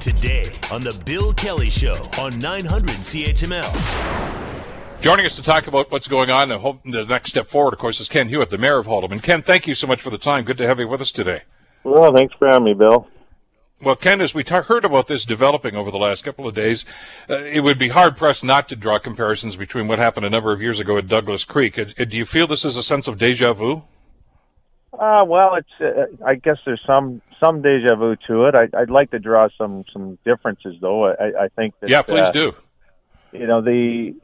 Today on The Bill Kelly Show on 900 CHML. Joining us to talk about what's going on and the next step forward, of course, is Ken Hewitt, the mayor of Haldimand. Ken, thank you so much for the time. Good to have you with us today. Well, thanks for having me, Bill. Well, Ken, as we ta- heard about this developing over the last couple of days, uh, it would be hard pressed not to draw comparisons between what happened a number of years ago at Douglas Creek. Uh, do you feel this is a sense of deja vu? Uh, well, it's. Uh, I guess there's some some deja vu to it. I, would like to draw some some differences, though. I, I think that. Yeah, please uh, do. You know the,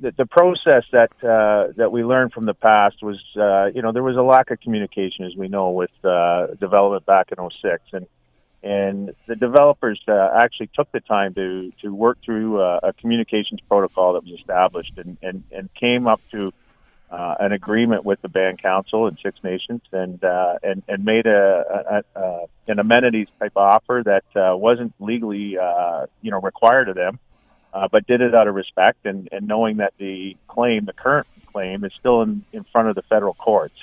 the the process that uh, that we learned from the past was, uh, you know, there was a lack of communication, as we know, with uh, development back in 06. and and the developers uh, actually took the time to to work through uh, a communications protocol that was established and and, and came up to uh, an agreement with the band council and Six Nations, and uh, and and made a, a, a an amenities type offer that uh, wasn't legally uh, you know required of them, uh, but did it out of respect and, and knowing that the claim, the current claim, is still in, in front of the federal courts.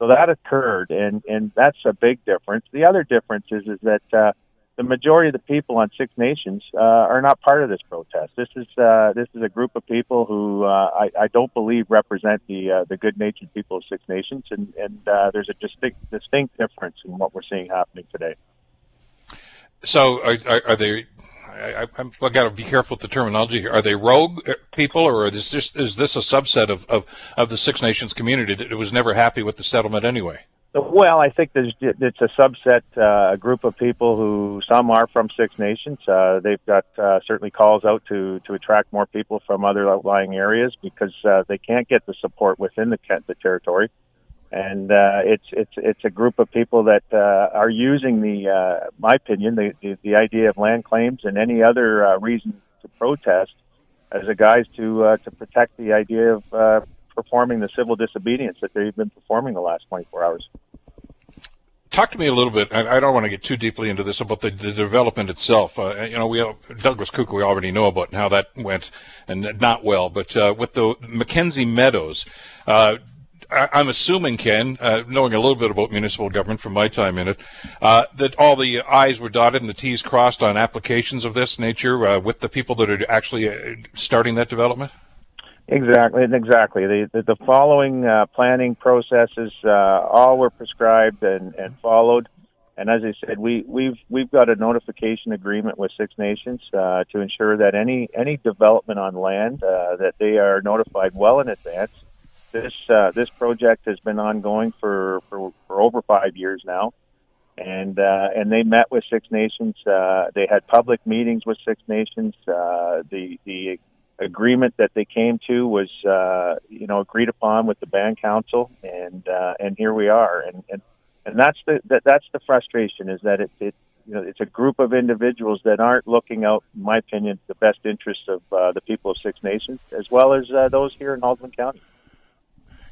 So that occurred, and and that's a big difference. The other difference is is that. Uh, the majority of the people on Six Nations uh, are not part of this protest. This is uh, this is a group of people who uh, I, I don't believe represent the uh, the good-natured people of Six Nations, and and uh, there's a distinct distinct difference in what we're seeing happening today. So are, are, they? I, I, I got to be careful with the terminology here. Are they rogue uh, people, or is this is this a subset of, of, of the Six Nations community that was never happy with the settlement anyway? Well, I think there's it's a subset, uh, a group of people who some are from Six Nations. Uh, they've got uh, certainly calls out to to attract more people from other outlying areas because uh, they can't get the support within the the territory, and uh, it's it's it's a group of people that uh, are using the, uh, my opinion, the, the the idea of land claims and any other uh, reason to protest as a guise to uh, to protect the idea of uh, performing the civil disobedience that they've been performing the last 24 hours. Talk to me a little bit. I don't want to get too deeply into this about the, the development itself. Uh, you know, we have Douglas Creek we already know about and how that went, and not well. But uh, with the McKenzie Meadows, uh, I, am assuming, Ken, uh, knowing a little bit about municipal government from my time in it, uh, that all the I's were dotted and the T's crossed on applications of this nature uh, with the people that are actually uh, starting that development. Exactly, exactly. The the, the following uh, planning processes uh, all were prescribed and, and followed. And as I said, we we've we've got a notification agreement with Six Nations uh, to ensure that any any development on land uh, that they are notified well in advance. This uh, this project has been ongoing for, for, for over five years now, and uh, and they met with Six Nations. they had public meetings with Six Nations. the the agreement that they came to was, uh, you know, agreed upon with the band council, and uh, and here we are, and and and that's the that, that's the frustration is that it, it you know it's a group of individuals that aren't looking out, in my opinion, the best interests of uh, the people of Six Nations as well as uh, those here in Haldimand County.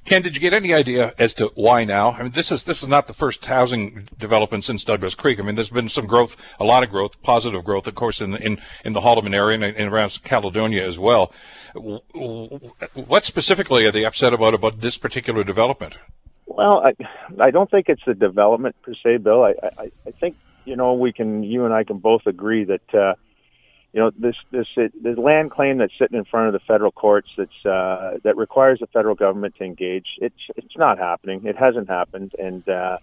Ken, did you get any idea as to why now? I mean, this is this is not the first housing development since Douglas Creek. I mean, there's been some growth, a lot of growth, positive growth, of course, in in, in the Haldimand area and, and around Caledonia as well. What specifically are they upset about about this particular development? Well, I I don't think it's the development per se, Bill. I I, I think you know we can you and I can both agree that. Uh, you know this this the land claim that's sitting in front of the federal courts that's uh, that requires the federal government to engage. It's it's not happening. It hasn't happened, and uh,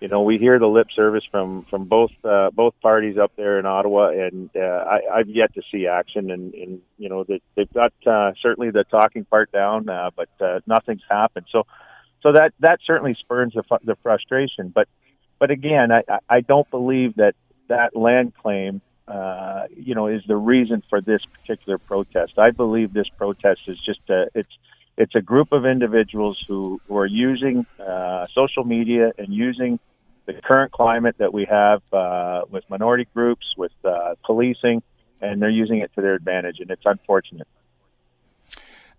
you know we hear the lip service from from both uh, both parties up there in Ottawa, and uh, I, I've yet to see action. And, and you know they, they've got uh, certainly the talking part down, uh, but uh, nothing's happened. So so that that certainly spurns the, the frustration. But but again, I I don't believe that that land claim uh, you know, is the reason for this particular protest. I believe this protest is just a it's it's a group of individuals who, who are using uh, social media and using the current climate that we have uh, with minority groups, with uh, policing, and they're using it to their advantage, and it's unfortunate.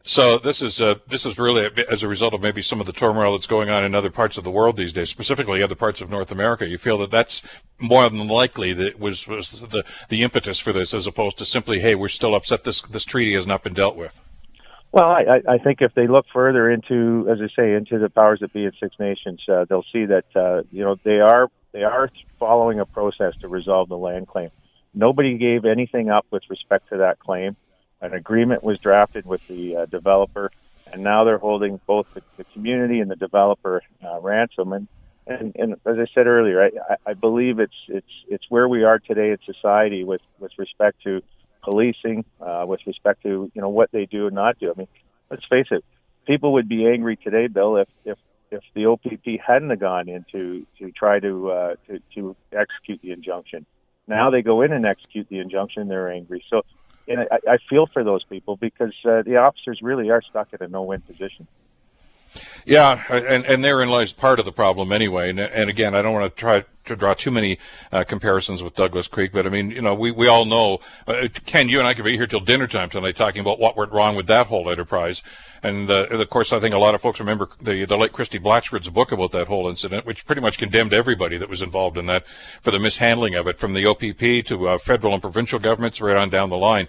So this is uh, this is really as a result of maybe some of the turmoil that's going on in other parts of the world these days, specifically other parts of North America. You feel that that's more than likely that was was the the impetus for this, as opposed to simply, hey, we're still upset this this treaty has not been dealt with. Well, I, I think if they look further into, as I say, into the powers that be at Six Nations, uh, they'll see that uh, you know they are they are following a process to resolve the land claim. Nobody gave anything up with respect to that claim. An agreement was drafted with the uh, developer, and now they're holding both the, the community and the developer uh, ransom. And, and, and as I said earlier, I, I believe it's it's it's where we are today in society with with respect to policing, uh, with respect to you know what they do and not do. I mean, let's face it, people would be angry today, Bill, if if if the OPP hadn't gone in to to try to uh, to to execute the injunction. Now they go in and execute the injunction. They're angry. So, and I, I feel for those people because uh, the officers really are stuck in a no-win position. Yeah, and, and therein lies part of the problem anyway. And, and again, I don't want to try to draw too many uh, comparisons with Douglas Creek, but I mean, you know, we, we all know, uh, Ken, you and I could be here till dinner time tonight talking about what went wrong with that whole enterprise. And, uh, of course, I think a lot of folks remember the, the late Christie Blatchford's book about that whole incident, which pretty much condemned everybody that was involved in that for the mishandling of it, from the OPP to uh, federal and provincial governments right on down the line.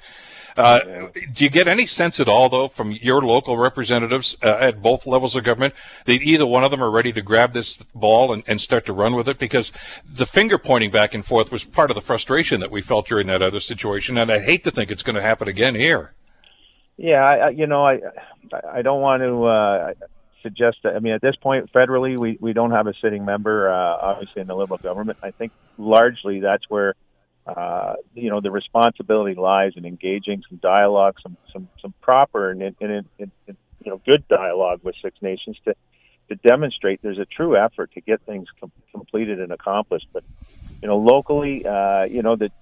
Uh, do you get any sense at all, though, from your local representatives uh, at both levels of government that either one of them are ready to grab this ball and, and, start to run with it? Because the finger pointing back and forth was part of the frustration that we felt during that other situation, and I hate to think it's going to happen again here. Yeah, I, you know, I I don't want to uh, suggest that. I mean, at this point, federally, we we don't have a sitting member, uh, obviously, in the Liberal government. I think largely that's where uh, you know, the responsibility lies in engaging some dialogue, some some some proper and, and, and, and you know good dialogue with Six Nations to to demonstrate there's a true effort to get things com- completed and accomplished. But you know, locally, uh, you know, that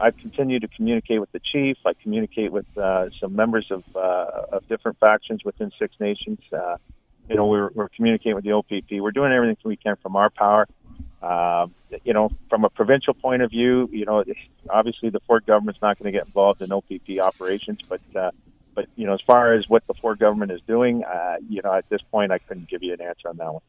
I continue to communicate with the chief. I communicate with uh, some members of uh, of different factions within Six Nations. Uh, you know, we're, we're communicating with the OPP. We're doing everything we can from our power uh, you know, from a provincial point of view, you know, obviously the Ford government's not going to get involved in OPP operations, but uh, but you know, as far as what the Ford government is doing, uh, you know, at this point, I couldn't give you an answer on that one.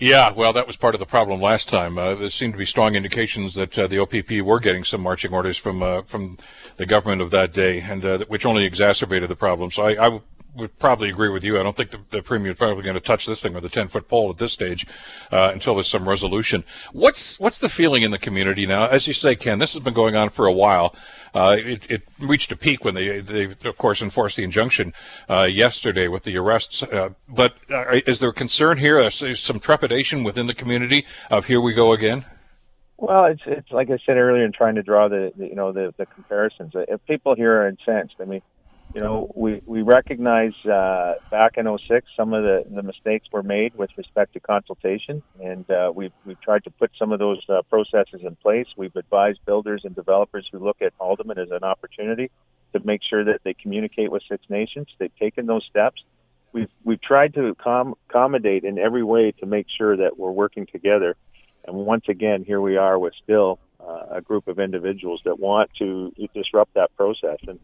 Yeah, well, that was part of the problem last time. Uh, there seemed to be strong indications that uh, the OPP were getting some marching orders from uh, from the government of that day, and uh, which only exacerbated the problem. So I, I would probably agree with you. I don't think the, the premier is probably going to touch this thing with a 10 foot pole at this stage uh, until there's some resolution. What's what's the feeling in the community now? As you say, Ken, this has been going on for a while. Uh, it, it, reached a peak when they, they, of course, enforced the injunction uh, yesterday with the arrests. Uh, but uh, is there concern here? Uh, some trepidation within the community of here we go again? Well, it's it's like I said earlier in trying to draw the, the you know the the comparisons. If people here are incensed, I mean you know, we, we recognize uh, back in 06 some of the, the mistakes were made with respect to consultation, and uh, we've, we've tried to put some of those uh, processes in place. We've advised builders and developers who look at Haldimand as an opportunity to make sure that they communicate with Six Nations. They've taken those steps. We've, we've tried to com- accommodate in every way to make sure that we're working together. And once again, here we are with still uh, a group of individuals that want to disrupt that process. And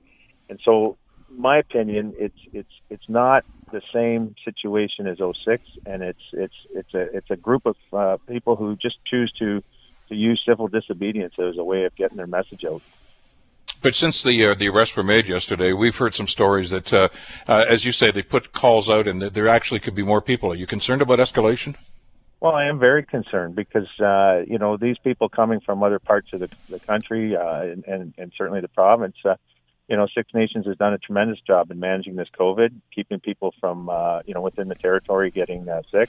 and so my opinion, it's it's it's not the same situation as 06, and it's it's it's a it's a group of uh, people who just choose to to use civil disobedience as a way of getting their message out. But since the uh, the arrests were made yesterday, we've heard some stories that, uh, uh, as you say, they put calls out, and there actually could be more people. Are you concerned about escalation? Well, I am very concerned because uh, you know these people coming from other parts of the, the country uh, and, and, and certainly the province. You know, Six Nations has done a tremendous job in managing this COVID, keeping people from, uh, you know, within the territory getting uh, sick.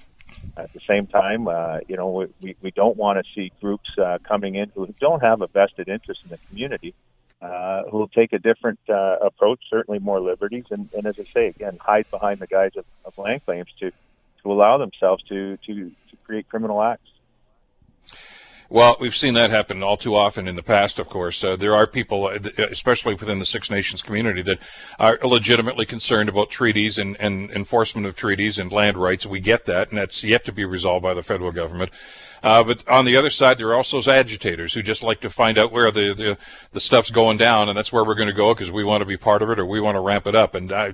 At the same time, uh, you know, we, we don't want to see groups uh, coming in who don't have a vested interest in the community, uh, who will take a different uh, approach, certainly more liberties, and, and as I say, again, hide behind the guise of, of land claims to, to allow themselves to, to, to create criminal acts. Well, we've seen that happen all too often in the past, of course. Uh, there are people, uh, especially within the Six Nations community, that are legitimately concerned about treaties and, and enforcement of treaties and land rights. We get that, and that's yet to be resolved by the federal government. Uh, but on the other side, there are also agitators who just like to find out where the, the, the stuff's going down, and that's where we're going to go because we want to be part of it or we want to ramp it up. And I,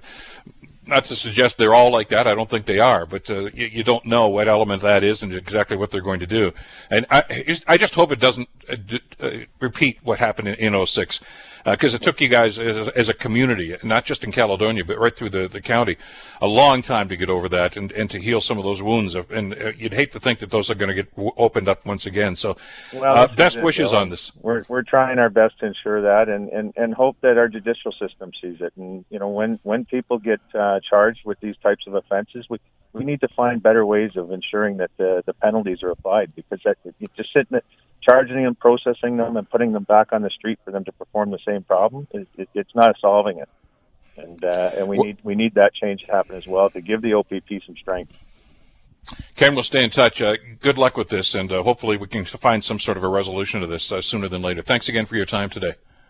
not to suggest they're all like that. I don't think they are, but uh, you, you, don't know what element that is and exactly what they're going to do. And I, I just hope it doesn't uh, uh, repeat what happened in, in 06. Because uh, it took you guys as, as, a community, not just in Caledonia, but right through the, the county, a long time to get over that and, and to heal some of those wounds. And uh, you'd hate to think that those are going to get w- opened up once again. So, well, uh, best wishes on this. We're we're trying our best to ensure that, and, and, and hope that our judicial system sees it. And you know, when when people get uh, charged with these types of offenses, we we need to find better ways of ensuring that the the penalties are applied because that just sitting charging them, processing them, and putting them back on the street for them to perform the same problem, it, it, it's not solving it. And uh, and we well, need we need that change to happen as well to give the OPP some strength. Ken, we'll stay in touch. Uh, good luck with this, and uh, hopefully we can find some sort of a resolution to this uh, sooner than later. Thanks again for your time today.